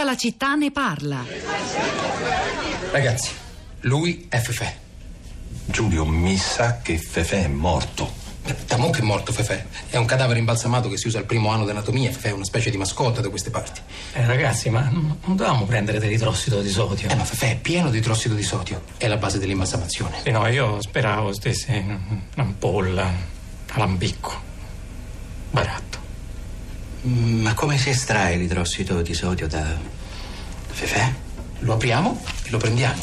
Tutta la città ne parla. Ragazzi, lui è Fefe. Giulio, mi sa che Fefe è morto. Da mo' che è morto Fefe. È un cadavere imbalsamato che si usa al primo anno di anatomia. Fefe è una specie di mascotta da queste parti. Eh, ragazzi, ma non non dovevamo prendere dell'idrossido di sodio? Eh, ma Fefe è pieno di idrossido di sodio. È la base dell'imbalsamazione. Sì, no, io speravo stesse in un'ampolla, alambicco, baratto. Ma come si estrae l'idrossido di sodio da Fefe? Lo apriamo e lo prendiamo.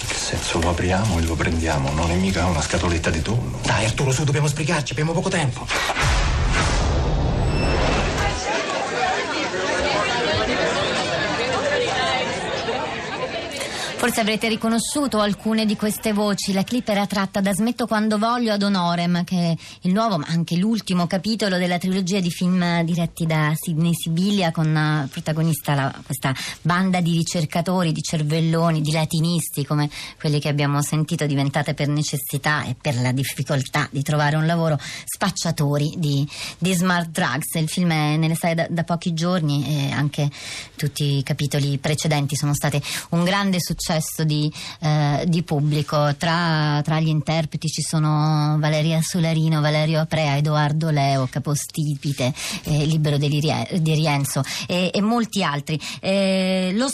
In che senso lo apriamo e lo prendiamo? Non è mica una scatoletta di tonno. Dai, Arturo, su, dobbiamo sbrigarci. Abbiamo poco tempo. Forse avrete riconosciuto alcune di queste voci. La clip era tratta da Smetto quando voglio ad Honorem, che è il nuovo ma anche l'ultimo capitolo della trilogia di film diretti da Sidney Sibilia con eh, protagonista la- questa banda di ricercatori, di cervelloni, di latinisti come quelli che abbiamo sentito diventate per necessità e per la difficoltà di trovare un lavoro spacciatori di, di smart drugs. Il film è nelle sale da, da pochi giorni e anche tutti i capitoli precedenti sono stati un grande successo di, eh, di pubblico. Tra, tra gli interpreti ci sono Valeria Solarino, Valerio Aprea, Edoardo Leo, Capostipite, eh, Libero di, Rie- di Rienzo e, e molti altri. Eh, lo,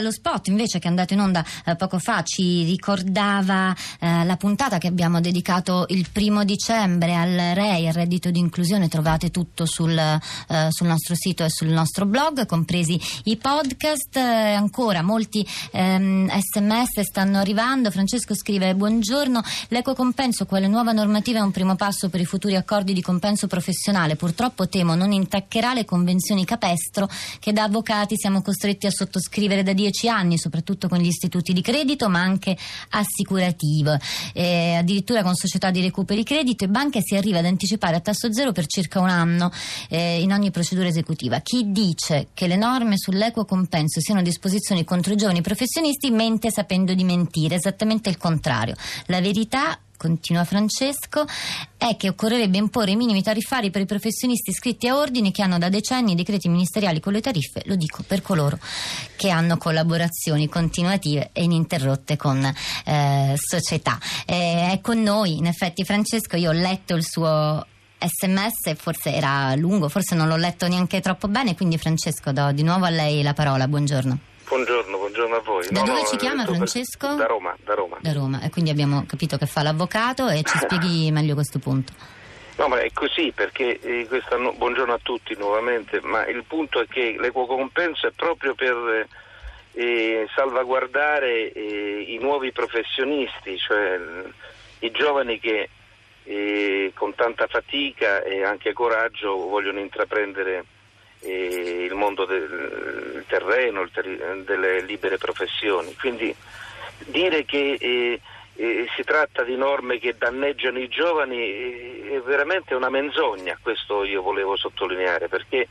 lo spot invece che è andato in onda eh, poco fa ci ricordava eh, la puntata che abbiamo dedicato il primo dicembre al REI, al reddito di inclusione. Trovate tutto sul, eh, sul nostro sito e sul nostro blog, compresi i podcast. Ancora molti ehm, sms stanno arrivando. Francesco scrive: Buongiorno, l'equo compenso, quale nuova normativa è un primo passo per i futuri accordi di compenso professionale. Purtroppo temo non intaccherà le convenzioni capestro che da avvocati siamo costretti a sottoscrivere da dieci anni, soprattutto con gli istituti di credito, ma anche assicurativo. Eh, addirittura con società di recuperi credito e banche si arriva ad anticipare a tasso zero per circa un anno eh, in ogni procedura esecutiva. Chi dice che le norme sull'equo compenso siano disposizioni contro i giovani professionisti mente sapendo di mentire, esattamente il contrario. La verità continua Francesco, è che occorrerebbe imporre i minimi tariffari per i professionisti iscritti a ordini che hanno da decenni decreti ministeriali con le tariffe, lo dico per coloro che hanno collaborazioni continuative e ininterrotte con eh, società. Eh, è con noi, in effetti Francesco, io ho letto il suo sms, forse era lungo, forse non l'ho letto neanche troppo bene, quindi Francesco do di nuovo a lei la parola, buongiorno. Buongiorno, buongiorno a voi. Da dove ci chiama, eh, tu per- Francesco? Da Roma, da Roma. Da Roma, e quindi abbiamo capito che fa l'avvocato e ci spieghi meglio questo punto. No, ma è così perché eh, questa no- buongiorno a tutti nuovamente, ma il punto è che l'equo compenso è proprio per eh, salvaguardare eh, i nuovi professionisti, cioè i giovani che eh, con tanta fatica e anche coraggio vogliono intraprendere il mondo del terreno, terri- delle libere professioni. Quindi dire che eh, eh, si tratta di norme che danneggiano i giovani eh, è veramente una menzogna, questo io volevo sottolineare, perché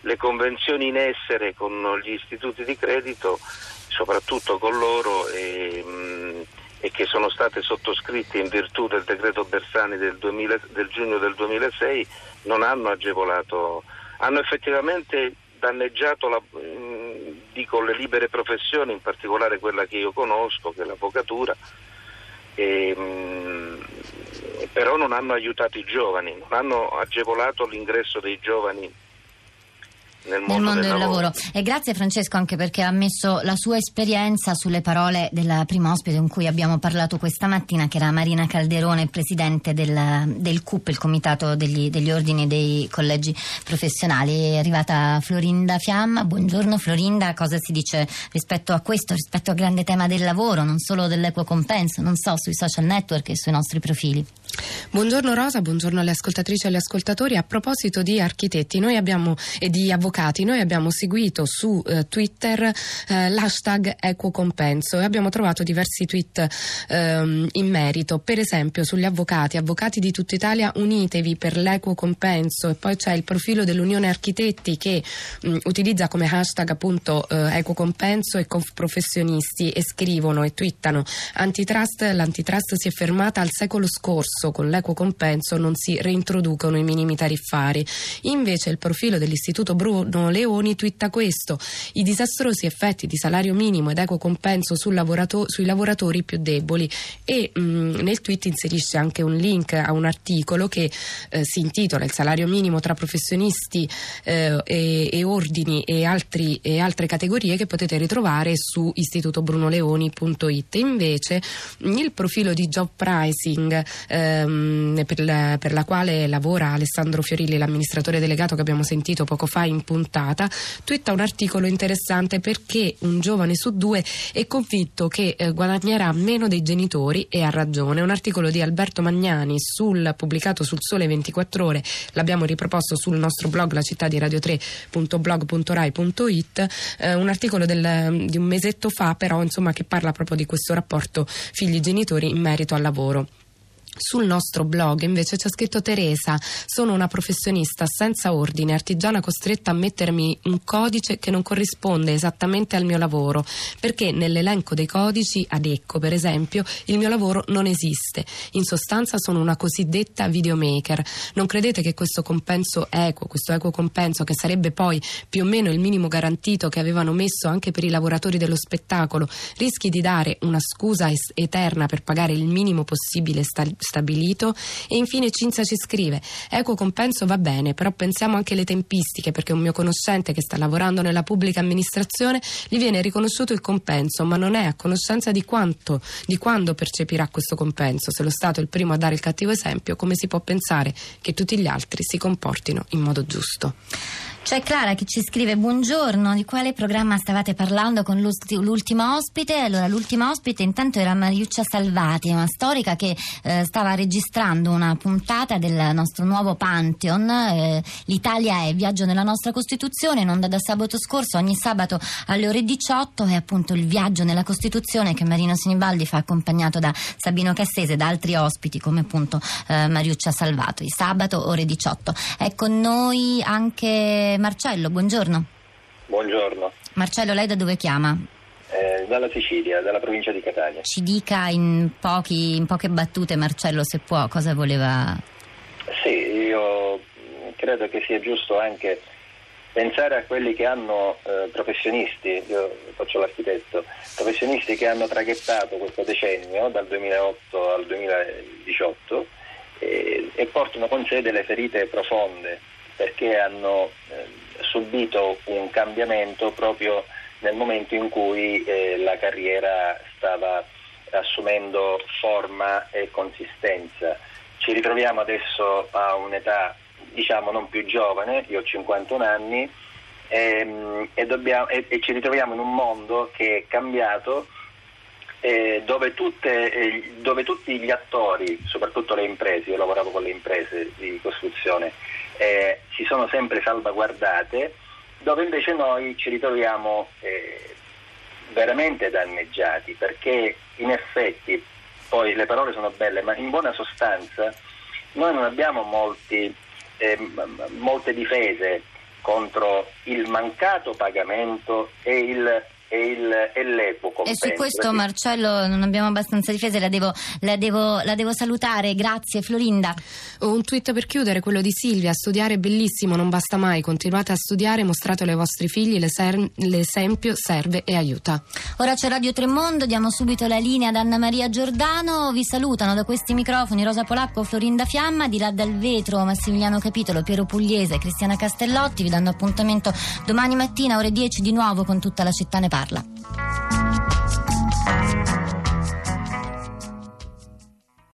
le convenzioni in essere con gli istituti di credito, soprattutto con loro, eh, mh, e che sono state sottoscritte in virtù del decreto Bersani del, 2000 del giugno del 2006, non hanno agevolato, hanno effettivamente danneggiato la, mh, dico, le libere professioni, in particolare quella che io conosco, che è l'avvocatura, e, mh, però non hanno aiutato i giovani, non hanno agevolato l'ingresso dei giovani nel mondo, nel mondo del, lavoro. lavoro. E grazie Francesco anche perché ha messo la sua esperienza sulle parole della prima ospite con cui abbiamo parlato questa mattina, che era Marina Calderone, presidente del, del CUP, il Comitato degli, degli Ordini dei Collegi Professionali. È arrivata Florinda Fiamma. Buongiorno Florinda, cosa si dice rispetto a questo, rispetto al grande tema del lavoro, non solo dell'equo compenso, non so, sui social network e sui nostri profili? Buongiorno Rosa, buongiorno alle ascoltatrici e agli ascoltatori. A proposito di architetti abbiamo, e di avvocati, noi abbiamo seguito su eh, Twitter eh, l'hashtag Equo Compenso e abbiamo trovato diversi tweet ehm, in merito. Per esempio sugli avvocati, avvocati di tutta Italia unitevi per l'equo compenso e poi c'è il profilo dell'Unione Architetti che mh, utilizza come hashtag appunto eh, Equo Compenso e Confprofessionisti e scrivono e twittano antitrust, l'antitrust si è fermata al secolo scorso adesso con l'equo compenso non si reintroducono i minimi tariffari. Invece il profilo dell'Istituto Bruno Leoni twitta questo: i disastrosi effetti di salario minimo ed equo compenso lavorato- sui lavoratori più deboli e mh, mm, nel tweet inserisce anche un link a un articolo che eh, si intitola Il salario minimo tra professionisti eh, e, e, ordini e, altri, e, altre categorie che potete ritrovare su istitutobrunoleoni.it. Invece il profilo di job pricing ehm, per, la, per la quale lavora Alessandro Fiorilli, l'amministratore delegato che abbiamo sentito poco fa in puntata, twitta un articolo interessante perché un giovane su due è convinto che eh, guadagnerà meno dei genitori e ha ragione. Un articolo di Alberto Magnani sul, pubblicato sul Sole 24 Ore, l'abbiamo riproposto sul nostro blog la città di radio3.blog.rai.it, eh, un articolo del, di un mesetto fa però insomma che parla proprio di questo rapporto figli-genitori in merito al lavoro. Sul nostro blog invece c'è scritto Teresa, sono una professionista senza ordine, artigiana costretta a mettermi un codice che non corrisponde esattamente al mio lavoro, perché nell'elenco dei codici ad Ecco, per esempio, il mio lavoro non esiste. In sostanza sono una cosiddetta videomaker. Non credete che questo compenso equo, questo equo compenso che sarebbe poi più o meno il minimo garantito che avevano messo anche per i lavoratori dello spettacolo, rischi di dare una scusa eterna per pagare il minimo possibile stabilito. E infine Cinzia ci scrive: Equo compenso va bene, però pensiamo anche alle tempistiche, perché un mio conoscente che sta lavorando nella pubblica amministrazione gli viene riconosciuto il compenso, ma non è a conoscenza di quanto, di quando percepirà questo compenso. Se lo Stato è il primo a dare il cattivo esempio, come si può pensare che tutti gli altri si comportino in modo giusto? C'è Clara che ci scrive buongiorno, di quale programma stavate parlando con l'ultima ospite? Allora l'ultima ospite intanto era Mariuccia Salvati, una storica che eh, stava registrando una puntata del nostro nuovo Pantheon, eh, l'Italia è viaggio nella nostra Costituzione, in onda da sabato scorso, ogni sabato alle ore 18 è appunto il viaggio nella Costituzione che Marino Sinibaldi fa accompagnato da Sabino Cassese e da altri ospiti come appunto eh, Mariuccia Salvato, sabato ore 18. È con noi anche Marcello, buongiorno. Buongiorno. Marcello, lei da dove chiama? Eh, dalla Sicilia, dalla provincia di Catania. Ci dica in, pochi, in poche battute, Marcello, se può, cosa voleva... Sì, io credo che sia giusto anche pensare a quelli che hanno eh, professionisti, io faccio l'architetto, professionisti che hanno traghettato questo decennio dal 2008 al 2018 eh, e portano con sé delle ferite profonde perché hanno eh, subito un cambiamento proprio nel momento in cui eh, la carriera stava assumendo forma e consistenza. Ci ritroviamo adesso a un'età diciamo non più giovane, io ho 51 anni, ehm, e, dobbiamo, e, e, ci ritroviamo in un mondo che è cambiato eh, dove, tutte, eh, dove, tutti gli attori, soprattutto le imprese, io lavoravo con le imprese di costruzione, eh, si sono sempre salvaguardate, dove invece noi ci ritroviamo eh, veramente danneggiati, perché in effetti, poi le parole sono belle, ma in buona sostanza noi non abbiamo molti, eh, molte difese contro il mancato pagamento e il e, il, e l'equo compenso. E su questo Marcello non abbiamo abbastanza difese, la devo, la, devo, la devo, salutare, grazie Florinda. Ho un tweet per chiudere, quello di Silvia, studiare è bellissimo, non basta mai, continuate a studiare, mostratelo ai vostri figli, l'esempio serve e aiuta. Ora c'è Radio Tremondo, diamo subito la linea ad Anna Maria Giordano, vi salutano da questi microfoni Rosa Polacco, Florinda Fiamma, di là dal vetro Massimiliano Capitolo, Piero Pugliese, Cristiana Castellotti, vi danno appuntamento domani mattina ore 10 di nuovo con tutta la città ne parla farla.